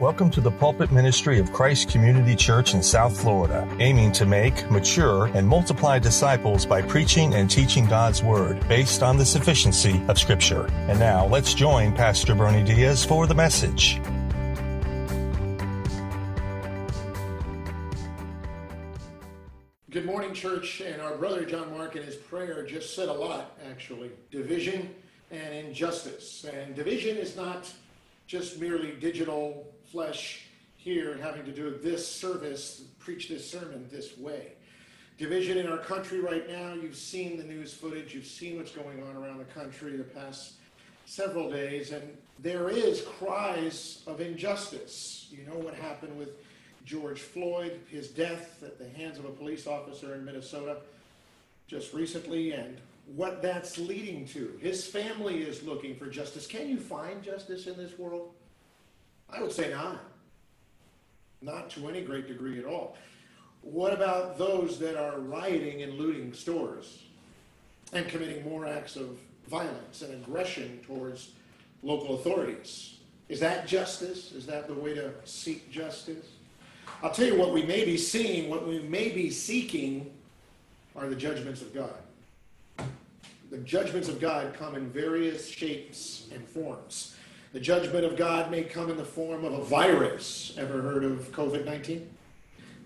Welcome to the pulpit ministry of Christ Community Church in South Florida, aiming to make, mature, and multiply disciples by preaching and teaching God's Word based on the sufficiency of Scripture. And now let's join Pastor Bernie Diaz for the message. Good morning, church. And our brother John Mark in his prayer just said a lot, actually. Division and injustice. And division is not just merely digital flesh here and having to do this service, preach this sermon this way. Division in our country right now, you've seen the news footage, you've seen what's going on around the country the past several days, and there is cries of injustice. You know what happened with George Floyd, his death at the hands of a police officer in Minnesota just recently, and what that's leading to. His family is looking for justice. Can you find justice in this world? I would say not. Not to any great degree at all. What about those that are rioting and looting stores and committing more acts of violence and aggression towards local authorities? Is that justice? Is that the way to seek justice? I'll tell you what we may be seeing, what we may be seeking are the judgments of God. The judgments of God come in various shapes and forms. The judgment of God may come in the form of a virus. Ever heard of COVID 19?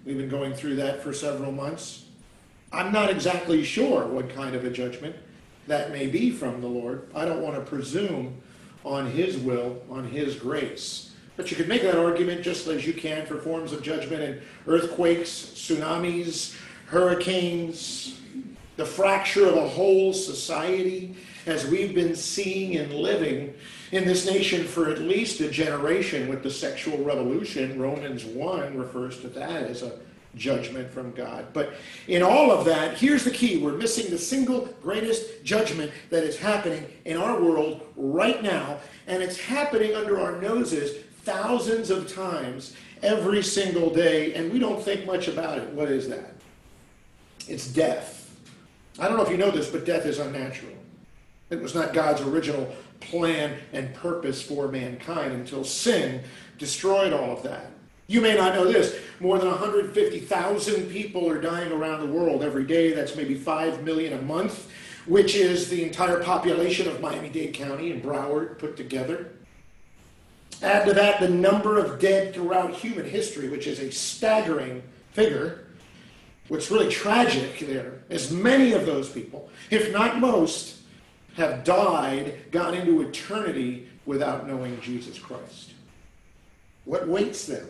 We've been going through that for several months. I'm not exactly sure what kind of a judgment that may be from the Lord. I don't want to presume on His will, on His grace. But you could make that argument just as you can for forms of judgment and earthquakes, tsunamis, hurricanes, the fracture of a whole society, as we've been seeing and living in this nation for at least a generation with the sexual revolution. Romans 1 refers to that as a judgment from God. But in all of that, here's the key we're missing the single greatest judgment that is happening in our world right now, and it's happening under our noses thousands of times every single day, and we don't think much about it. What is that? It's death. I don't know if you know this, but death is unnatural. It was not God's original plan and purpose for mankind until sin destroyed all of that. You may not know this. More than 150,000 people are dying around the world every day. That's maybe 5 million a month, which is the entire population of Miami Dade County and Broward put together. Add to that the number of dead throughout human history, which is a staggering figure. What's really tragic there is many of those people, if not most, have died, gone into eternity without knowing Jesus Christ? What waits them?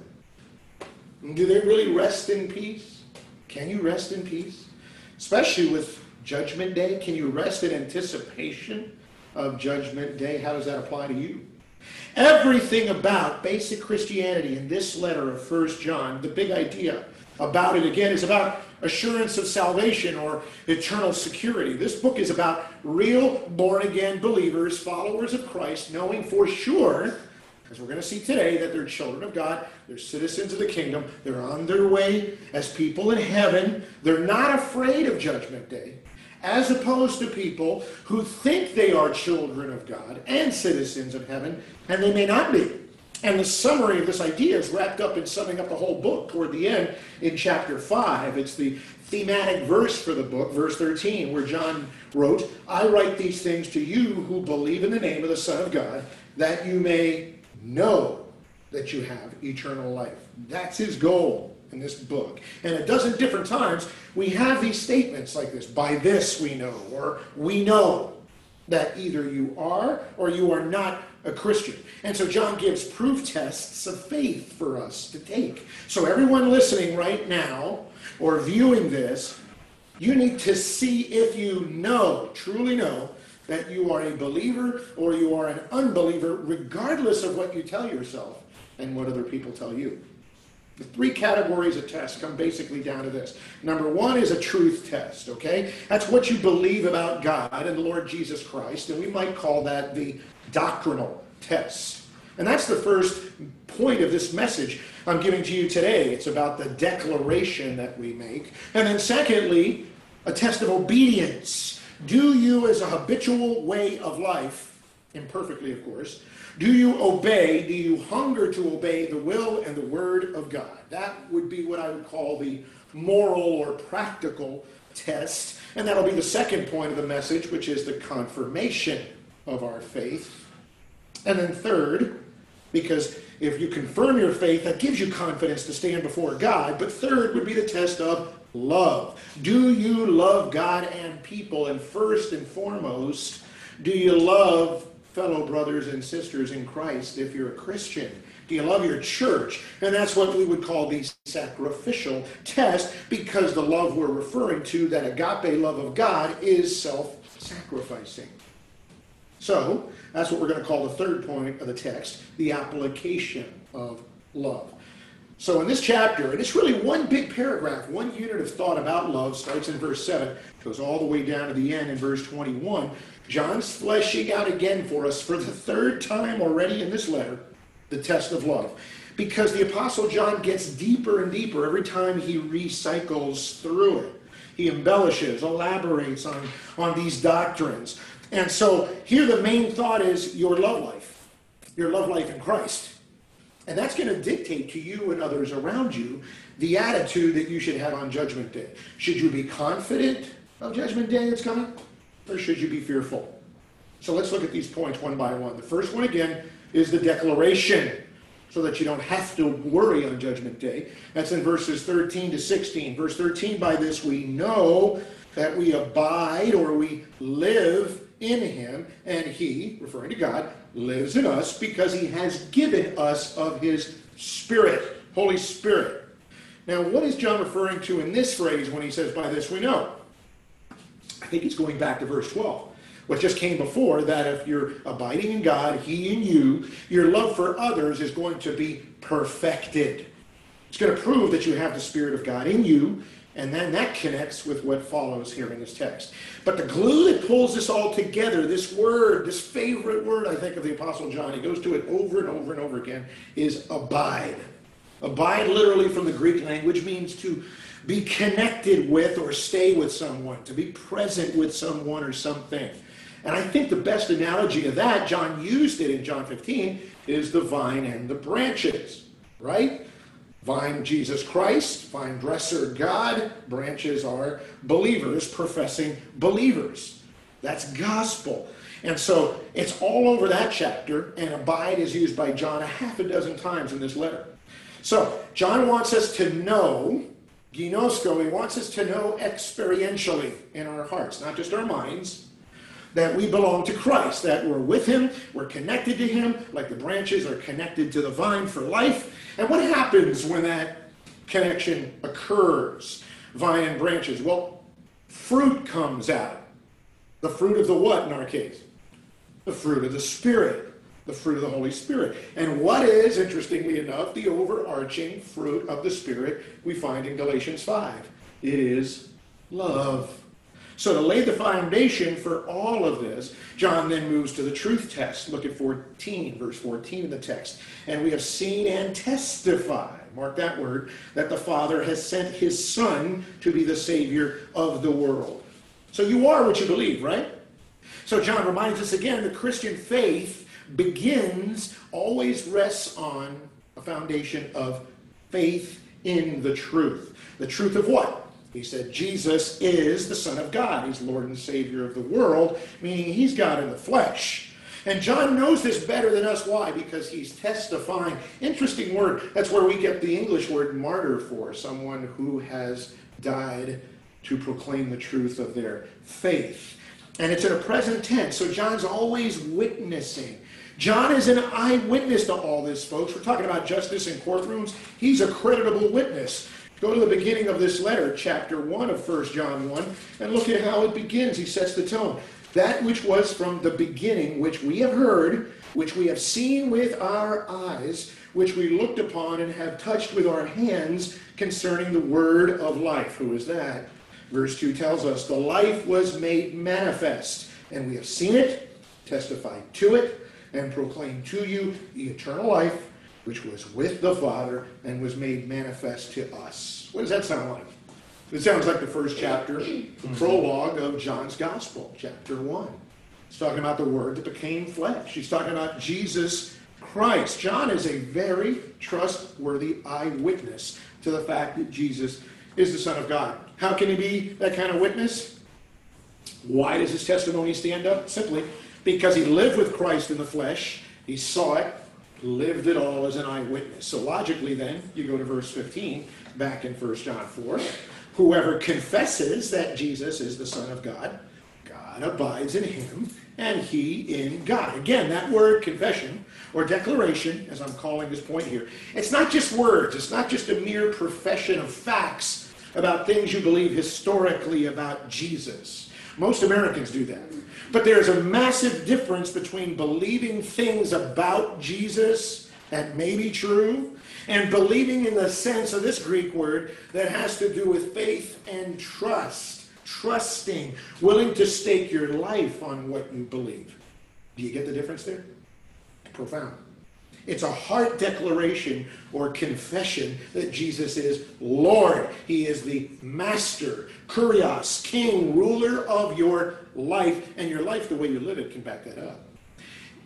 Do they really rest in peace? Can you rest in peace? Especially with Judgment Day? Can you rest in anticipation of Judgment Day? How does that apply to you? Everything about basic Christianity in this letter of First John, the big idea about it again is about assurance of salvation or eternal security. This book is about real born again believers, followers of Christ, knowing for sure, as we're going to see today, that they're children of God, they're citizens of the kingdom, they're on their way as people in heaven, they're not afraid of Judgment Day. As opposed to people who think they are children of God and citizens of heaven, and they may not be. And the summary of this idea is wrapped up in summing up the whole book toward the end in chapter 5. It's the thematic verse for the book, verse 13, where John wrote, I write these things to you who believe in the name of the Son of God, that you may know that you have eternal life. That's his goal in this book. And a dozen different times, we have these statements like this By this we know, or we know that either you are or you are not a Christian. And so John gives proof tests of faith for us to take. So everyone listening right now or viewing this, you need to see if you know, truly know, that you are a believer or you are an unbeliever, regardless of what you tell yourself and what other people tell you. The three categories of tests come basically down to this. Number one is a truth test, okay? That's what you believe about God and the Lord Jesus Christ, and we might call that the doctrinal test. And that's the first point of this message I'm giving to you today. It's about the declaration that we make. And then, secondly, a test of obedience. Do you, as a habitual way of life, imperfectly, of course. Do you obey, do you hunger to obey the will and the word of God? That would be what I would call the moral or practical test. And that'll be the second point of the message, which is the confirmation of our faith. And then third, because if you confirm your faith, that gives you confidence to stand before God. But third would be the test of love. Do you love God and people? And first and foremost, do you love fellow brothers and sisters in Christ if you're a Christian? Do you love your church? And that's what we would call the sacrificial test because the love we're referring to, that agape love of God, is self sacrificing. So, that's what we're going to call the third point of the text the application of love. So, in this chapter, and it's really one big paragraph, one unit of thought about love, starts in verse 7, goes all the way down to the end in verse 21. John's fleshing out again for us for the third time already in this letter the test of love. Because the Apostle John gets deeper and deeper every time he recycles through it. He embellishes, elaborates on, on these doctrines. And so here the main thought is your love life, your love life in Christ. And that's going to dictate to you and others around you the attitude that you should have on Judgment Day. Should you be confident of Judgment Day that's coming? Or should you be fearful? So let's look at these points one by one. The first one, again, is the declaration so that you don't have to worry on Judgment Day. That's in verses 13 to 16. Verse 13, by this we know that we abide or we live in him, and he, referring to God, lives in us because he has given us of his Spirit, Holy Spirit. Now, what is John referring to in this phrase when he says, by this we know? I think he's going back to verse 12 what just came before that if you're abiding in God, He in you, your love for others is going to be perfected. It's going to prove that you have the Spirit of God in you, and then that connects with what follows here in this text. But the glue that pulls this all together, this word, this favorite word, I think, of the Apostle John, he goes to it over and over and over again, is abide. Abide, literally from the Greek language, means to be connected with or stay with someone, to be present with someone or something. And I think the best analogy of that, John used it in John 15, is the vine and the branches, right? Vine, Jesus Christ, vine dresser, God, branches are believers, professing believers. That's gospel. And so it's all over that chapter, and abide is used by John a half a dozen times in this letter. So John wants us to know, ginosko, he wants us to know experientially in our hearts, not just our minds, that we belong to Christ, that we're with Him, we're connected to Him, like the branches are connected to the vine for life. And what happens when that connection occurs, vine and branches? Well, fruit comes out. The fruit of the what in our case? The fruit of the Spirit the fruit of the Holy Spirit. And what is, interestingly enough, the overarching fruit of the Spirit we find in Galatians 5? It is love. So, to lay the foundation for all of this, John then moves to the truth test. Look at 14, verse 14 in the text. And we have seen and testify, mark that word, that the Father has sent his Son to be the Savior of the world. So, you are what you believe, right? So, John reminds us again the Christian faith begins, always rests on a foundation of faith in the truth. The truth of what? He said, Jesus is the Son of God. He's Lord and Savior of the world, meaning he's God in the flesh. And John knows this better than us. Why? Because he's testifying. Interesting word. That's where we get the English word martyr for someone who has died to proclaim the truth of their faith. And it's in a present tense. So John's always witnessing. John is an eyewitness to all this, folks. We're talking about justice in courtrooms. He's a creditable witness. Go to the beginning of this letter, chapter 1 of 1 John 1, and look at how it begins. He sets the tone. That which was from the beginning, which we have heard, which we have seen with our eyes, which we looked upon and have touched with our hands concerning the word of life. Who is that? Verse 2 tells us, The life was made manifest, and we have seen it, testified to it, and proclaimed to you the eternal life which was with the Father and was made manifest to us. What does that sound like? It sounds like the first chapter, the prologue of John's Gospel, chapter 1. He's talking about the Word that became flesh. He's talking about Jesus Christ. John is a very trustworthy eyewitness to the fact that Jesus is the Son of God. How can he be that kind of witness? Why does his testimony stand up? Simply because he lived with Christ in the flesh, he saw it, lived it all as an eyewitness. So logically, then, you go to verse 15, back in 1 John 4. Whoever confesses that Jesus is the Son of God, God abides in him, and he in God. Again, that word confession or declaration, as I'm calling this point here, it's not just words, it's not just a mere profession of facts about things you believe historically about Jesus. Most Americans do that. But there's a massive difference between believing things about Jesus that may be true and believing in the sense of this Greek word that has to do with faith and trust. Trusting, willing to stake your life on what you believe. Do you get the difference there? Profound. It's a heart declaration or confession that Jesus is Lord. He is the master, kurios, king, ruler of your life, and your life, the way you live it, can back that up.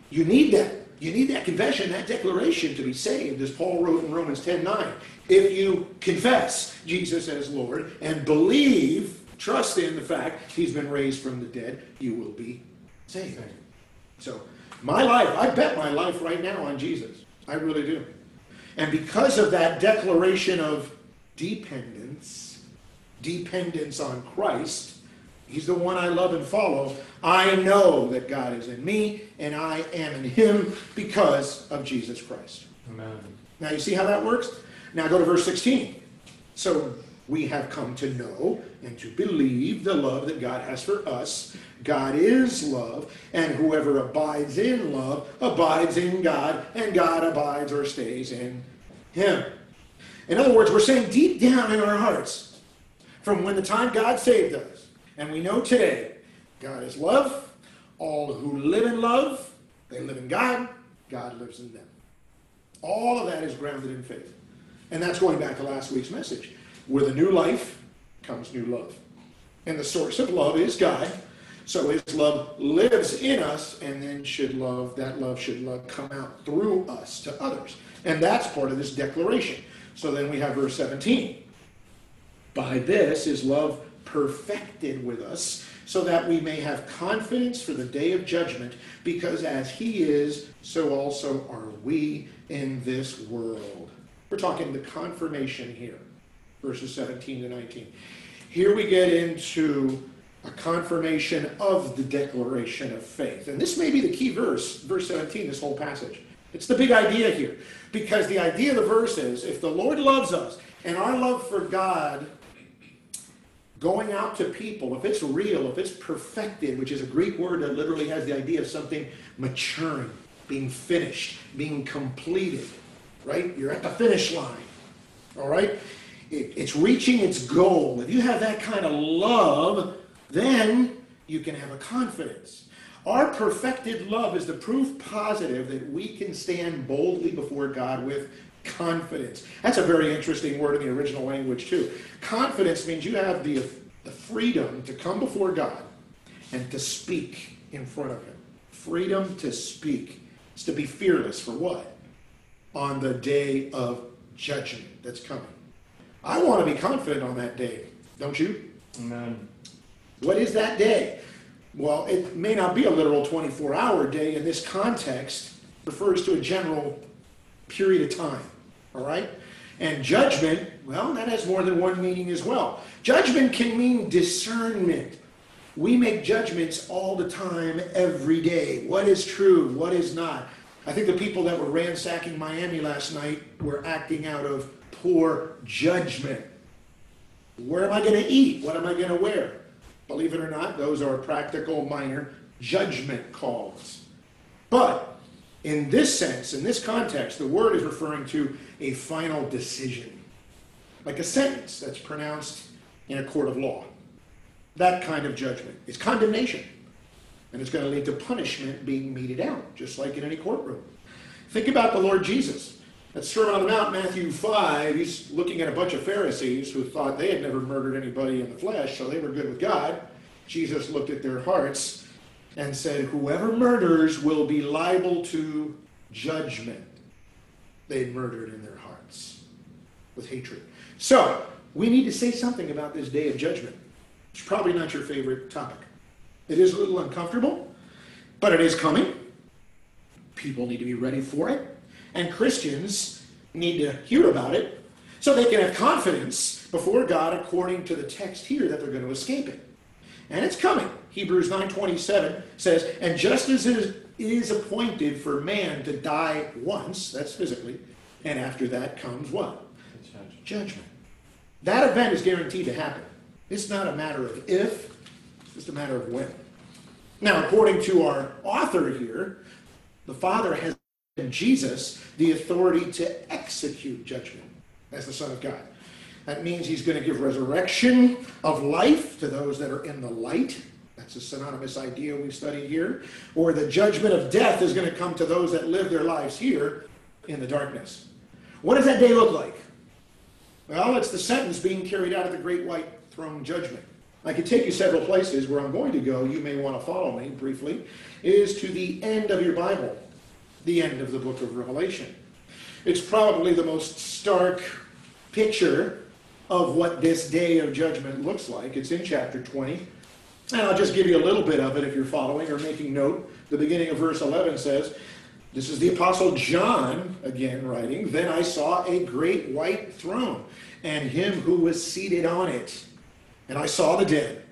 You need that. You need that confession, that declaration to be saved, as Paul wrote in Romans 10 9. If you confess Jesus as Lord and believe, trust in the fact he's been raised from the dead, you will be saved. So, my life, I bet my life right now on Jesus. I really do. And because of that declaration of dependence, dependence on Christ, He's the one I love and follow. I know that God is in me and I am in Him because of Jesus Christ. Amen. Now, you see how that works? Now, go to verse 16. So, we have come to know and to believe the love that God has for us. God is love, and whoever abides in love abides in God, and God abides or stays in him. In other words, we're saying deep down in our hearts, from when the time God saved us, and we know today, God is love. All who live in love, they live in God, God lives in them. All of that is grounded in faith. And that's going back to last week's message. With a new life comes new love. And the source of love is God. So his love lives in us, and then should love, that love should love come out through us to others. And that's part of this declaration. So then we have verse 17. By this is love perfected with us, so that we may have confidence for the day of judgment, because as he is, so also are we in this world. We're talking the confirmation here verses 17 to 19. Here we get into confirmation of the declaration of faith. And this may be the key verse, verse 17, this whole passage. It's the big idea here. Because the idea of the verse is if the Lord loves us and our love for God going out to people, if it's real, if it's perfected, which is a Greek word that literally has the idea of something maturing, being finished, being completed, right? You're at the finish line, all right? it's reaching its goal. If you have that kind of love, then you can have a confidence. Our perfected love is the proof positive that we can stand boldly before God with confidence. That's a very interesting word in the original language, too. Confidence means you have the, the freedom to come before God and to speak in front of Him. Freedom to speak. is to be fearless for what? On the day of judgment that's coming. I want to be confident on that day, don't you? Amen. What is that day? Well, it may not be a literal 24 hour day in this context, refers to a general period of time. All right? And judgment, well, that has more than one meaning as well. Judgment can mean discernment. We make judgments all the time, every day. What is true? What is not? I think the people that were ransacking Miami last night were acting out of poor judgment. Where am I going to eat? What am I going to wear? Believe it or not, those are practical, minor judgment calls. But in this sense, in this context, the word is referring to a final decision, like a sentence that's pronounced in a court of law. That kind of judgment is condemnation, and it's going to lead to punishment being meted out, just like in any courtroom. Think about the Lord Jesus. That Sermon on the Mount, Matthew 5, he's looking at a bunch of Pharisees who thought they had never murdered anybody in the flesh, so they were good with God. Jesus looked at their hearts. and said, Whoever murders will be liable to judgment. They murdered in their hearts with hatred. So, we need to say something about this day of judgment. It's probably not your favorite topic. It is a little uncomfortable, but it is coming. People need to be ready for it. And Christians need to hear about it so they can have confidence before God according to the text here that they're going to escape it. And it's coming. Hebrews 9:27 says, "And just as it is appointed for man to die once, that's physically, and after that comes what? Judgment. Judgment. That event is guaranteed to happen. It's not a matter of if, it's just a matter of when. Now, according to our author here, the Father has Jesus the authority to execute judgment as the Son of God. That means he's going to give resurrection of life to those that are in the light. That's a synonymous idea we study here. Or the judgment of death is going to come to those that live their lives here in the darkness. What does that day look like? Well, it's the sentence being carried out at the great white throne judgment. I could take you several places where I'm going to go. You may want to follow me briefly. Is to the end of your Bible, the end of the book of Revelation. It's probably the most stark picture of what this day of judgment looks like. It's in chapter 20. And I'll just give you a little bit of it if you're following or making note. The beginning of verse 11 says, This is the Apostle John again writing, Then I saw a great white throne, and him who was seated on it. And I saw the dead,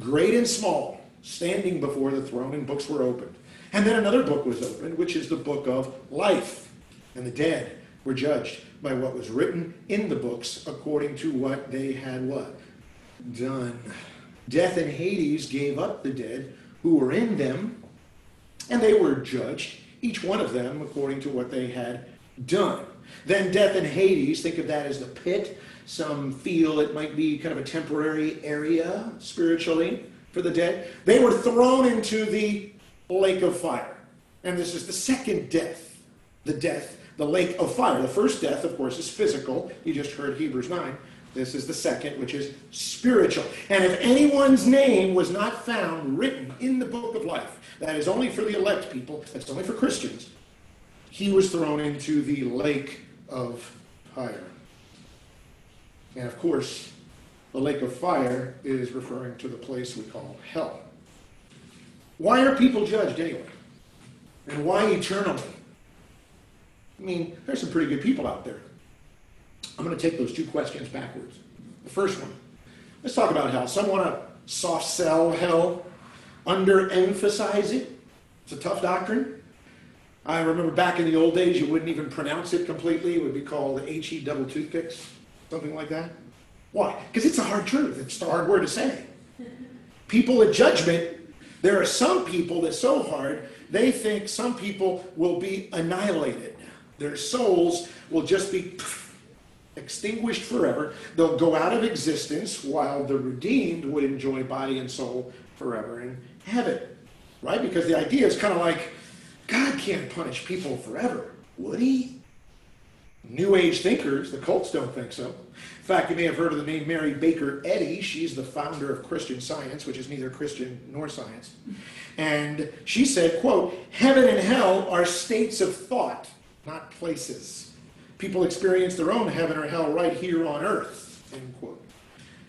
great and small, standing before the throne, and books were opened. And then another book was opened, which is the book of life. And the dead were judged by what was written in the books according to what they had what? Done. Death and Hades gave up the dead who were in them, and they were judged, each one of them according to what they had done. Then death and Hades, think of that as the pit. Some feel it might be kind of a temporary area spiritually for the dead. They were thrown into the lake of fire. And this is the second death, the death the lake of fire. The first death, of course, is physical. You just heard Hebrews 9. This is the second, which is spiritual. And if anyone's name was not found written in the book of life, that is only for the elect people, that's only for Christians, he was thrown into the lake of fire. And of course, the lake of fire is referring to the place we call hell. Why are people judged anyway? And why eternally? I mean, there's some pretty good people out there. I'm going to take those two questions backwards. The first one, let's talk about hell. Some want to soft sell hell, underemphasize it. It's a tough doctrine. I remember back in the old days, you wouldn't even pronounce it completely. It would be called HE double toothpicks, something like that. Why? Because it's a hard truth. It's a hard word to say. People at judgment, there are some people that so hard, they think some people will be annihilated. Their souls will just be extinguished forever. They'll go out of existence while the redeemed would enjoy body and soul forever in heaven. Right? Because the idea is kind of like God can't punish people forever, would he? New Age thinkers, the cults don't think so. In fact, you may have heard of the name Mary Baker Eddy. She's the founder of Christian Science, which is neither Christian nor science. And she said, quote, heaven and hell are states of thought not places. People experience their own heaven or hell right here on earth. End quote.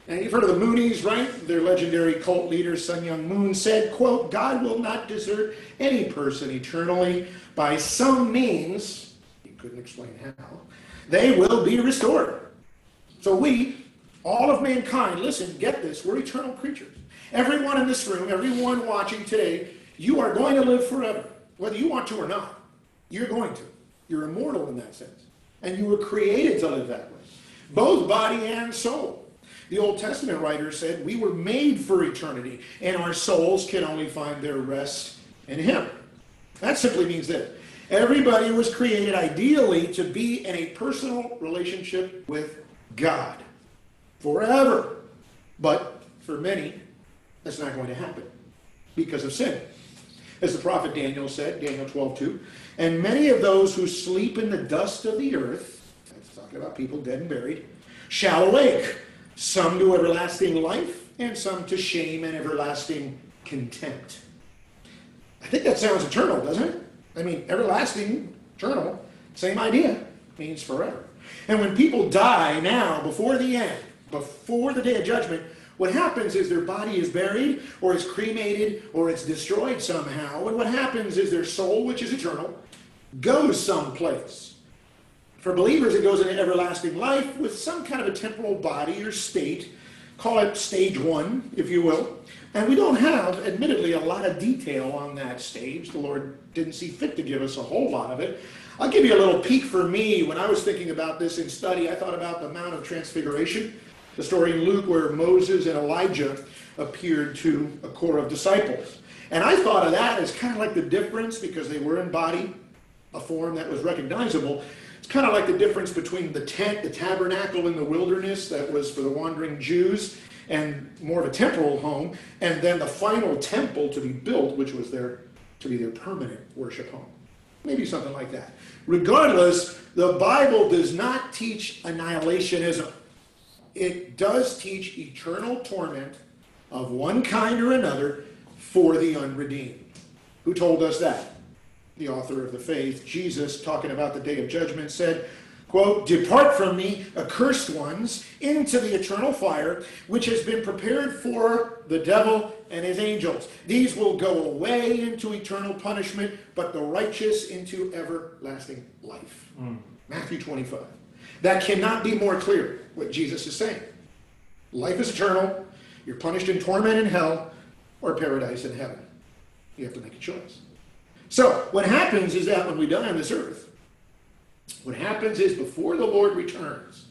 And you've heard of the Moonies, right? Their legendary cult leader, Sun Myung Moon, said, quote, God will not desert any person eternally. By some means, he couldn't explain how, they will be restored. So we, all of mankind, listen, get this, we're eternal creatures. Everyone in this room, everyone watching today, you are going to live forever, whether you want to or not. You're going to. You're immortal in that sense. And you were created to live that way, both body and soul. The Old Testament writer said, We were made for eternity, and our souls can only find their rest in Him. That simply means this everybody was created ideally to be in a personal relationship with God forever. But for many, that's not going to happen because of sin. As the prophet Daniel said, Daniel 12, 2, and many of those who sleep in the dust of the earth, that's talking about people dead and buried, shall awake, some to everlasting life, and some to shame and everlasting contempt. I think that sounds eternal, doesn't it? I mean, everlasting, eternal, same idea, means forever. And when people die now, before the end, before the day of judgment, what happens is their body is buried, or is cremated, or it's destroyed somehow. And what happens is their soul, which is eternal, goes someplace. For believers, it goes into everlasting life with some kind of a temporal body or state. Call it stage one, if you will. And we don't have, admittedly, a lot of detail on that stage. The Lord didn't see fit to give us a whole lot of it. I'll give you a little peek for me. When I was thinking about this in study, I thought about the Mount of Transfiguration, the story in Luke where Moses and Elijah appeared to a core of disciples. And I thought of that as kind of like the difference, because they were in body, a form that was recognizable. It's kind of like the difference between the tent, the tabernacle in the wilderness that was for the wandering Jews, and more of a temporal home, and then the final temple to be built, which was their to be their permanent worship home. Maybe something like that. Regardless, the Bible does not teach annihilationism. It does teach eternal torment of one kind or another for the unredeemed. Who told us that? The author of the faith, Jesus, talking about the day of judgment, said, quote, Depart from me, accursed ones, into the eternal fire, which has been prepared for the devil and his angels. These will go away into eternal punishment, but the righteous into everlasting life. Mm. Matthew 25. That cannot be more clear what Jesus is saying. Life is eternal. You're punished in torment in hell or paradise in heaven. You have to make a choice. So, what happens is that when we die on this earth, what happens is before the Lord returns,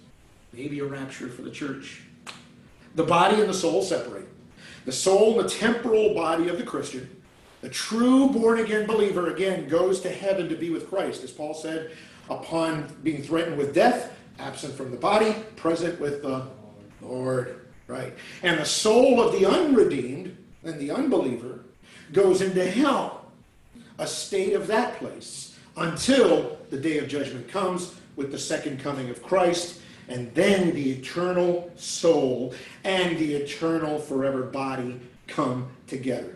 maybe a rapture for the church, the body and the soul separate. The soul, the temporal body of the Christian, the true born again believer, again, goes to heaven to be with Christ. As Paul said, upon being threatened with death, absent from the body, present with the Lord. Right? And the soul of the unredeemed and the unbeliever goes into hell, a state of that place, until the day of judgment comes with the second coming of Christ, and then the eternal soul and the eternal forever body come together.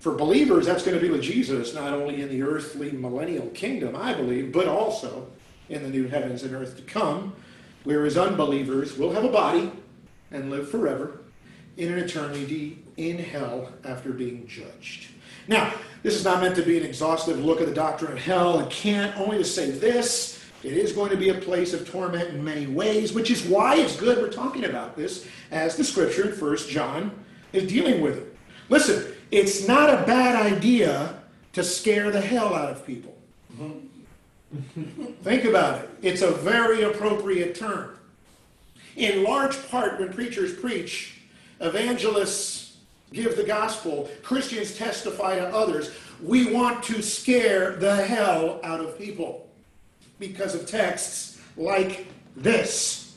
For believers, that's going to be with Jesus, not only in the earthly millennial kingdom, I believe, but also in the new heavens and earth to come, whereas unbelievers will have a body and live forever in an eternity in hell after being judged. Now, this is not meant to be an exhaustive look at the doctrine of hell. It can't only to say this. It is going to be a place of torment in many ways, which is why it's good we're talking about this as the scripture in 1 John is dealing with it. Listen, it's not a bad idea to scare the hell out of people. Mm-hmm. Think about it. It's a very appropriate term. In large part, when preachers preach, evangelists give the gospel, Christians testify to others. We want to scare the hell out of people because of texts like this.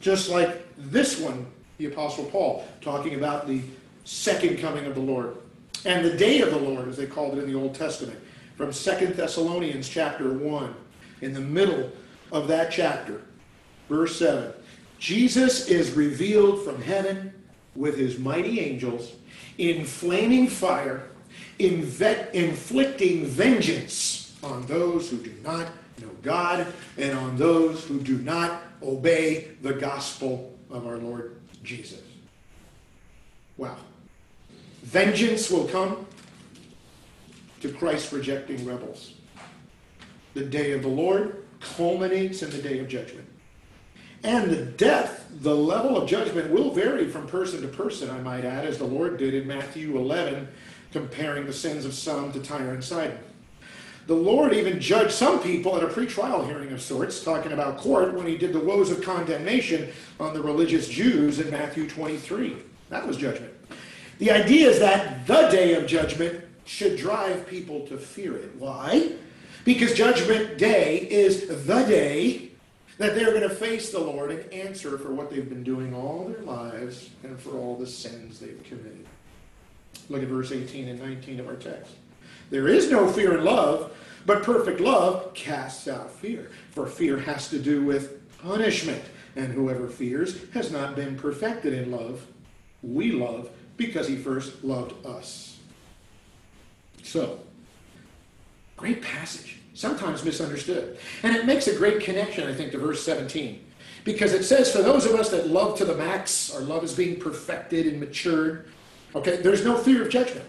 Just like this one, the Apostle Paul, talking about the second coming of the Lord and the day of the Lord, as they called it in the Old Testament, from Second Thessalonians chapter 1, in the middle of that chapter, verse 7. Jesus is revealed from heaven with his mighty angels in flaming fire, inflicting vengeance on those who do not know God and on those who do not obey the gospel of our Lord Jesus. Wow. Vengeance will come to Christ rejecting rebels. The day of the Lord culminates in the day of judgment. And the death, the level of judgment will vary from person to person, I might add, as the Lord did in Matthew 11, comparing the sins of some to Tyre and Sidon. The Lord even judged some people at a pretrial hearing of sorts, talking about court, when he did the woes of condemnation on the religious Jews in Matthew 23. That was judgment. The idea is that the day of judgment should drive people to fear it. Why? Because Judgment Day is the day that they're going to face the Lord and answer for what they've been doing all their lives and for all the sins they've committed. Look at verse 18 and 19 of our text. There is no fear in love, but perfect love casts out fear. For fear has to do with punishment, and whoever fears has not been perfected in love. We love because he first loved us. So, great passage, sometimes misunderstood. And it makes a great connection, I think, to verse 17. Because it says, for those of us that love to the max, our love is being perfected and matured, okay, there's no fear of judgment.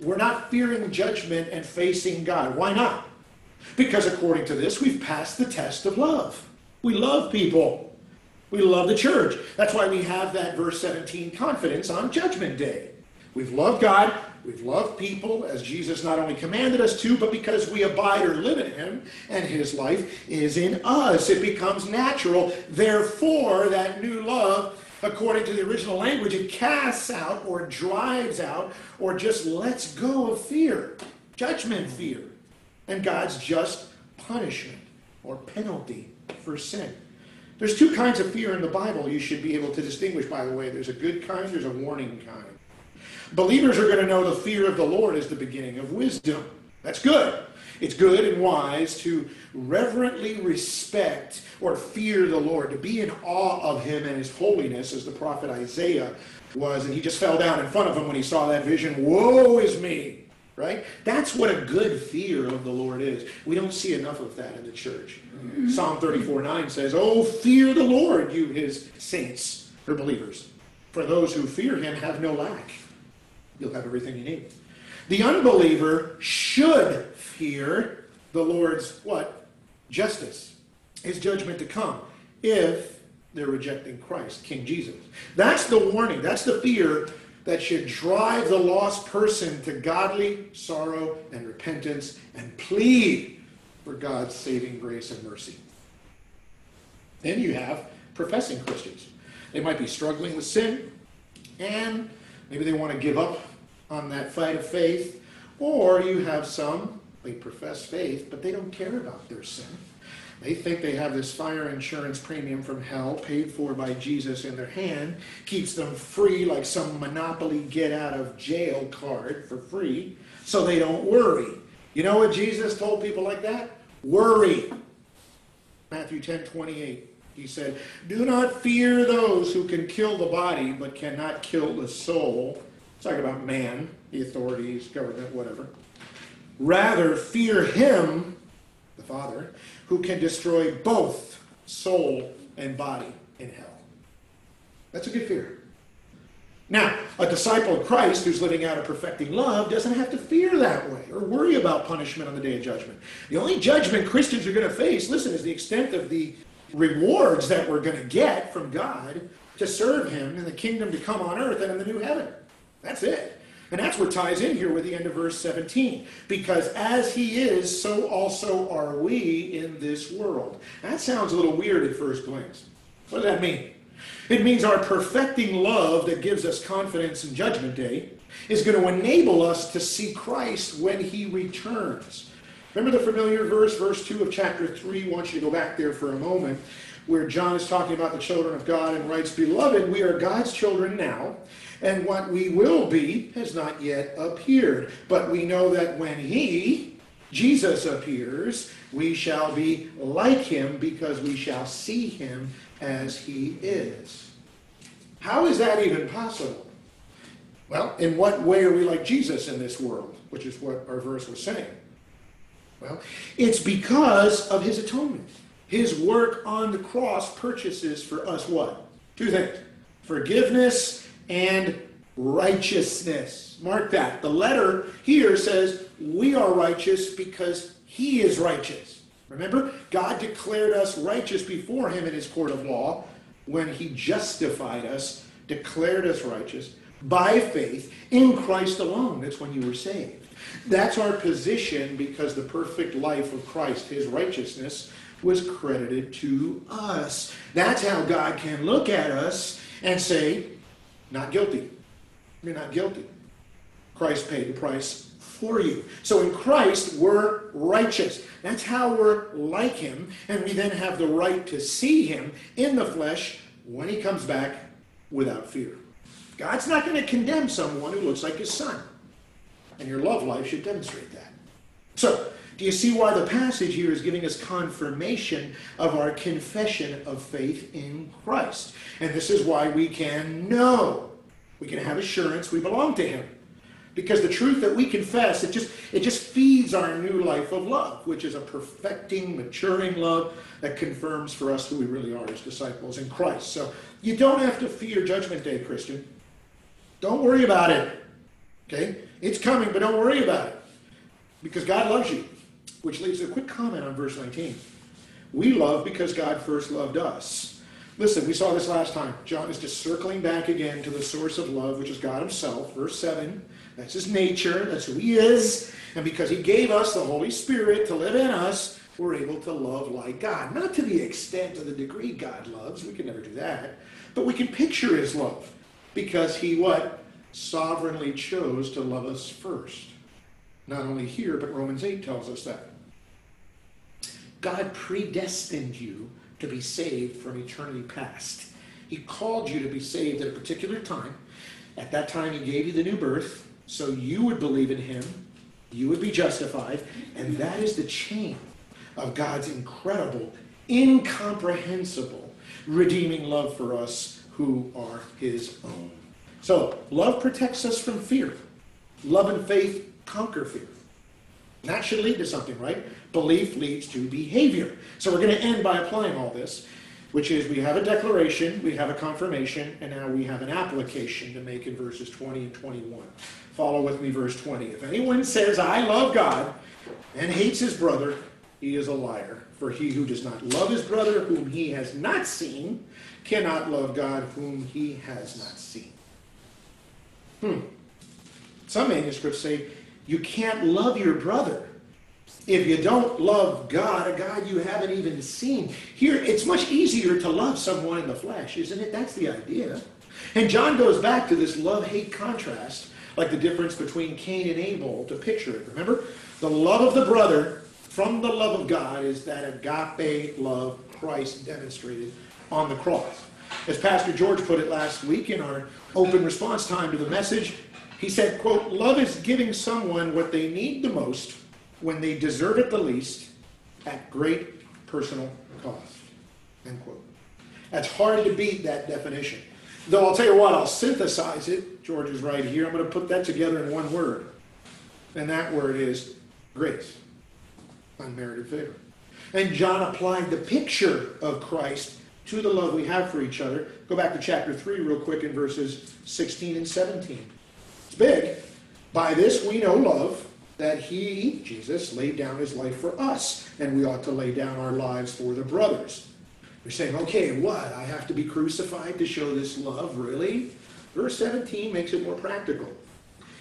We're not fearing judgment and facing God. Why not? Because according to this, we've passed the test of love. We love people. We love the church. That's why we have that verse 17 confidence on Judgment Day. We've loved God, we've loved people as Jesus not only commanded us to, but because we abide or live in Him and His life is in us. It becomes natural. Therefore, that new love, according to the original language, it casts out or drives out or just lets go of fear, judgment fear, and God's just punishment or penalty for sin. There's two kinds of fear in the Bible you should be able to distinguish, by the way. There's a good kind, there's a warning kind. Believers are going to know the fear of the Lord is the beginning of wisdom. That's good. It's good and wise to reverently respect or fear the Lord, to be in awe of him and his holiness, as the prophet Isaiah was. And he just fell down in front of him when he saw that vision. Woe is me! Right? That's what a good fear of the Lord is. We don't see enough of that in the church. Psalm 34 9 says, Oh, fear the Lord, you his saints or believers. For those who fear him have no lack. You'll have everything you need. The unbeliever should fear the Lord's what? Justice, his judgment to come, if they're rejecting Christ, King Jesus. That's the warning. That's the fear that should drive the lost person to godly sorrow and repentance and plead for God's saving grace and mercy. Then you have professing Christians. They might be struggling with sin, and maybe they want to give up on that fight of faith. Or you have some, they profess faith, but they don't care about their sin. They think they have this fire insurance premium from hell paid for by Jesus in their hand, keeps them free like some monopoly get out of jail card for free, so they don't worry. You know what Jesus told people like that? Worry. Matthew 10 28. He said, Do not fear those who can kill the body but cannot kill the soul. It's Talking about man, the authorities, government, whatever. Rather, fear him, the Father, who can destroy both soul and body in hell. That's a good fear. Now, a disciple of Christ who's living out a perfecting love doesn't have to fear that way or worry about punishment on the day of judgment. The only judgment Christians are going to face, listen, is the extent of the rewards that we're going to get from God to serve Him in the kingdom to come on earth and in the new heaven. That's it. And that's what ties in here with the end of verse 17. Because as he is, so also are we in this world. That sounds a little weird at first glance. What does that mean? It means our perfecting love that gives us confidence in Judgment Day is going to enable us to see Christ when he returns. Remember the familiar verse, verse 2 of chapter 3? I want you to go back there for a moment, where John is talking about the children of God and writes, Beloved, we are God's children now and what we will be has not yet appeared. But we know that when he, Jesus, appears, we shall be like him because we shall see him as he is. How is that even possible? Well, in what way are we like Jesus in this world? Which is what our verse was saying. Well, it's because of his atonement. His work on the cross purchases for us what? Two things forgiveness and righteousness. Mark that. The letter here says we are righteous because he is righteous. Remember, God declared us righteous before him in his court of law when he justified us, declared us righteous by faith in Christ alone. That's when you were saved. That's our position because the perfect life of Christ, his righteousness, was credited to us. That's how God can look at us and say, not guilty. You're not guilty. Christ paid the price for you. So in Christ, we're righteous. That's how we're like him. And we then have the right to see him in the flesh when he comes back without fear. God's not going to condemn someone who looks like his son. And your love life should demonstrate that. So, do you see why the passage here is giving us confirmation of our confession of faith in Christ? And this is why we can know, we can have assurance we belong to Him. Because the truth that we confess, it just, it just feeds our new life of love, which is a perfecting, maturing love that confirms for us who we really are as disciples in Christ. So you don't have to fear Judgment Day, Christian. Don't worry about it. Okay? It's coming, but don't worry about it. Because God loves you. Which leads to a quick comment on verse 19. We love because God first loved us. Listen, we saw this last time. John is just circling back again to the source of love, which is God Himself. Verse 7. That's His nature. That's who He is. And because He gave us the Holy Spirit to live in us, we're able to love like God. Not to the extent or the degree God loves. We can never do that. But we can picture His love. Because He what? Sovereignly chose to love us first. Not only here, but Romans 8 tells us that. God predestined you to be saved from eternity past. He called you to be saved at a particular time. At that time, He gave you the new birth, so you would believe in Him, you would be justified, and that is the chain of God's incredible, incomprehensible, redeeming love for us who are His own. So, love protects us from fear. Love and faith conquer fear. And that should lead to something, right? Belief leads to behavior. So we're going to end by applying all this, which is we have a declaration, we have a confirmation, and now we have an application to make in verses 20 and 21. Follow with me, verse 20. If anyone says, I love God, and hates his brother, he is a liar. For he who does not love his brother, whom he has not seen, cannot love God, whom he has not seen. Hmm. Some manuscripts say you can't love your brother if you don't love God, a God you haven't even seen. Here, it's much easier to love someone in the flesh, isn't it? That's the idea. And John goes back to this love hate contrast, like the difference between Cain and Abel, to picture it. Remember? The love of the brother from the love of God is that agape love Christ demonstrated on the cross. As Pastor George put it last week in our open response time to the message, he said, quote, love is giving someone what they need the most when they deserve it the least at great personal cost, end quote. That's hard to beat that definition. Though I'll tell you what, I'll synthesize it. George is right here. I'm going to put that together in one word. And that word is grace, unmerited favor. And John applied the picture of Christ to the love we have for each other. Go back to chapter 3 real quick in verses 16 and 17. It's big. By this we know love, that he, Jesus, laid down his life for us, and we ought to lay down our lives for the brothers. You're saying, okay, what? I have to be crucified to show this love, really? Verse 17 makes it more practical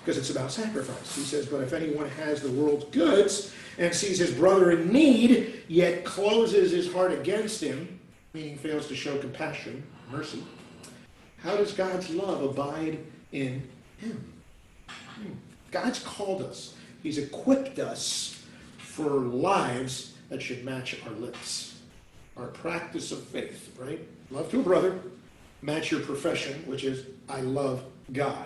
because it's about sacrifice. He says, But if anyone has the world's goods and sees his brother in need, yet closes his heart against him, meaning fails to show compassion, mercy, how does God's love abide in him? Hmm. God's called us. He's equipped us for lives that should match our lips. Our practice of faith, right? Love to a brother, match your profession, which is, I love God.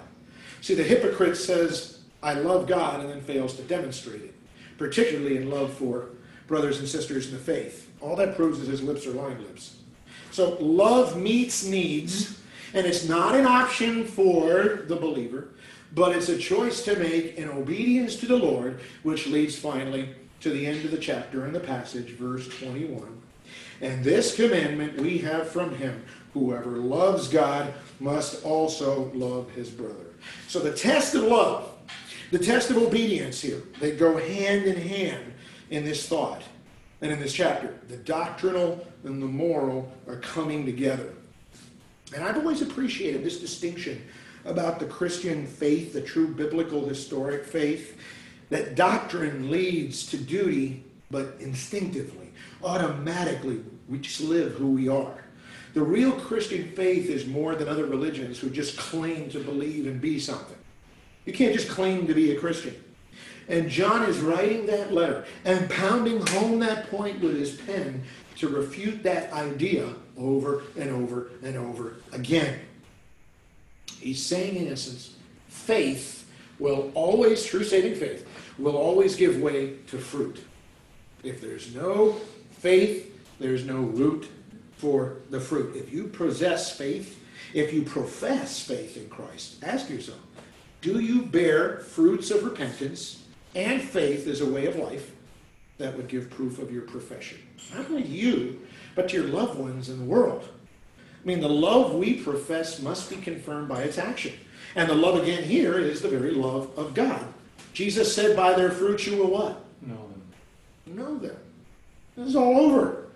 See, the hypocrite says, I love God, and then fails to demonstrate it, particularly in love for brothers and sisters in the faith. All that proves is his lips are lying lips. So, love meets needs, and it's not an option for the believer but it's a choice to make in obedience to the Lord, which leads finally to the end of the chapter in the passage, verse 21. And this commandment we have from him whoever loves God must also love his brother. So the test of love, the test of obedience here, they go hand in hand in this thought and in this chapter. The doctrinal and the moral are coming together. And I've always appreciated this distinction about the Christian faith, the true biblical historic faith, that doctrine leads to duty, but instinctively, automatically, we just live who we are. The real Christian faith is more than other religions who just claim to believe and be something. You can't just claim to be a Christian. And John is writing that letter and pounding home that point with his pen to refute that idea over and over and over again. He's saying, in essence, faith will always, true saving faith, will always give way to fruit. If there's no faith, there's no root for the fruit. If you possess faith, if you profess faith in Christ, ask yourself, Do you bear fruits of repentance and faith is a way of life that would give proof of your profession? Not only you, but to your loved ones in the world. I mean, the love we profess must be confirmed by its action. And the love again here is the very love of God. Jesus said, By their fruits you will what? Know them. Know them. This is all over.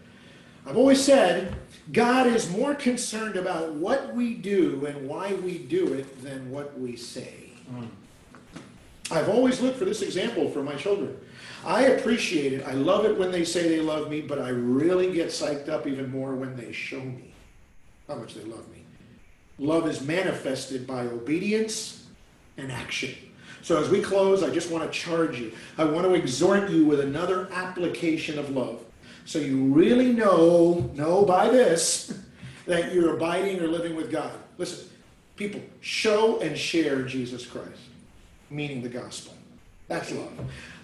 I've always said God is more concerned about what we do and why we do it than what we say. Mm. I've always looked for this example for my children. I appreciate it. I love it when they say they love me, but I really get psyched up even more when they show me how much they love me. Love is manifested by obedience and action. So as we close, I just want to charge you. I want to exhort you with another application of love. So you really know, know by this, that you're abiding or living with God. Listen, people, show and share Jesus Christ, meaning the gospel. That's love.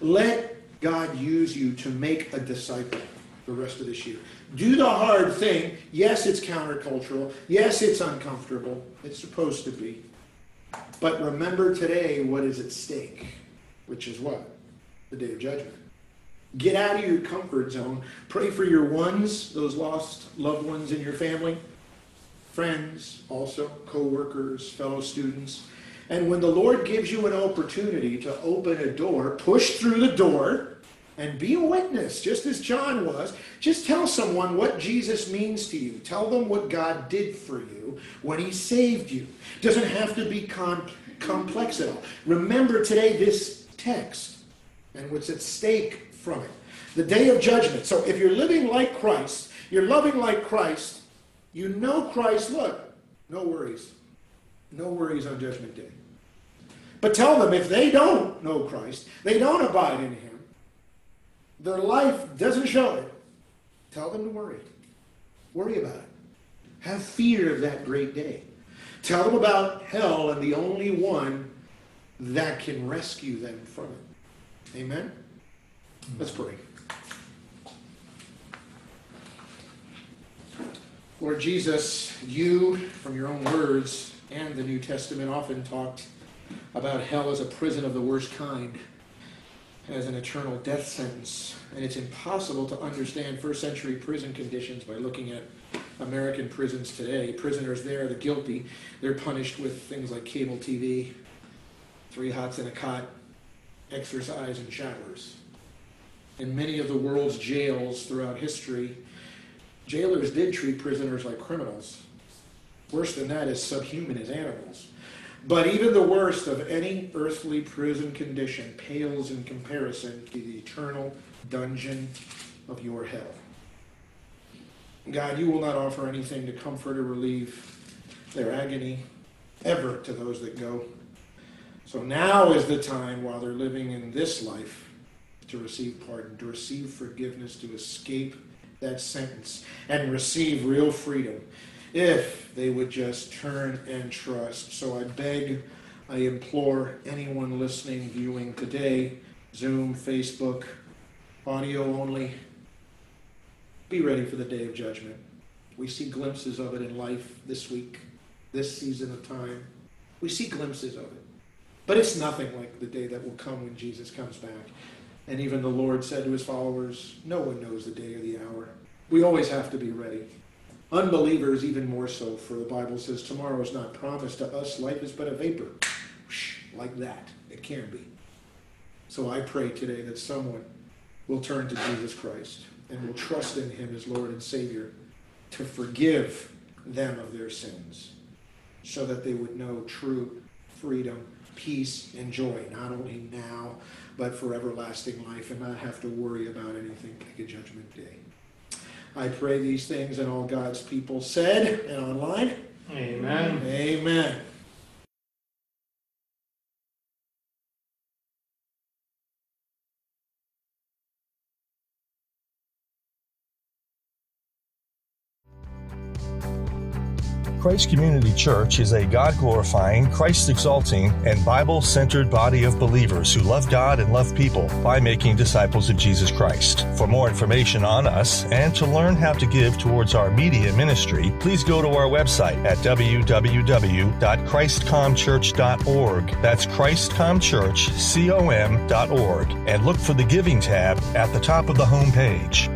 Let God use you to make a disciple the rest of this year. Do the hard thing. Yes, it's countercultural. Yes, it's uncomfortable. It's supposed to be. But remember today what is at stake, which is what? The day of judgment. Get out of your comfort zone. Pray for your ones, those lost loved ones in your family, friends, also, co workers, fellow students. And when the Lord gives you an opportunity to open a door, push through the door and be a witness, just as John was. Just tell someone what Jesus means to you. Tell them what God did for you when He saved you. Doesn't have to be com- complex at all. Remember today this text and what's at stake from it. The day of judgment. So if you're living like Christ, you're loving like Christ, you know Christ, look, no worries. No worries on judgment day. But tell them if they don't know Christ, they don't abide in Him, their life doesn't show it, tell them to worry. Worry about it. Have fear of that great day. Tell them about hell and the only one that can rescue them from it. Amen? Let's pray. Lord Jesus, you, from your own words and the New Testament, often talked about hell as a prison of the worst kind, as an eternal death sentence. And it's impossible to understand first century prison conditions by looking at American prisons today. Prisoners there, the guilty, they're punished with things like cable TV, three hots in a cot, exercise, and showers. In many of the world's jails throughout history, jailers did treat prisoners like criminals. Worse than that is subhuman as animals. But even the worst of any earthly prison condition pales in comparison to the eternal dungeon of your hell. God, you will not offer anything to comfort or relieve their agony ever to those that go. So now is the time while they're living in this life to receive pardon, to receive forgiveness, to escape that sentence, and receive real freedom if they would just turn and trust. So I beg, I implore anyone listening, viewing today, Zoom, Facebook, audio only, be ready for the day of judgment. We see glimpses of it in life this week, this season of time. We see glimpses of it. But it's nothing like the day that will come when Jesus comes back. And even the Lord said to his followers, No one knows the day or the hour. We always have to be ready. Unbelievers, even more so, for the Bible says tomorrow is not promised to us. Life is but a vapor. Like that. It can be. So I pray today that someone will turn to Jesus Christ and will trust in him as Lord and Savior to forgive them of their sins so that they would know true freedom, peace, and joy, not only now, but for everlasting life and not have to worry about anything like a judgment day. I pray these things and all God's people said and online. Amen. Amen. Christ Community Church is a God glorifying, Christ exalting, and Bible centered body of believers who love God and love people by making disciples of Jesus Christ. For more information on us and to learn how to give towards our media ministry, please go to our website at www.christcomchurch.org. That's christcomchurch.com and look for the giving tab at the top of the home page.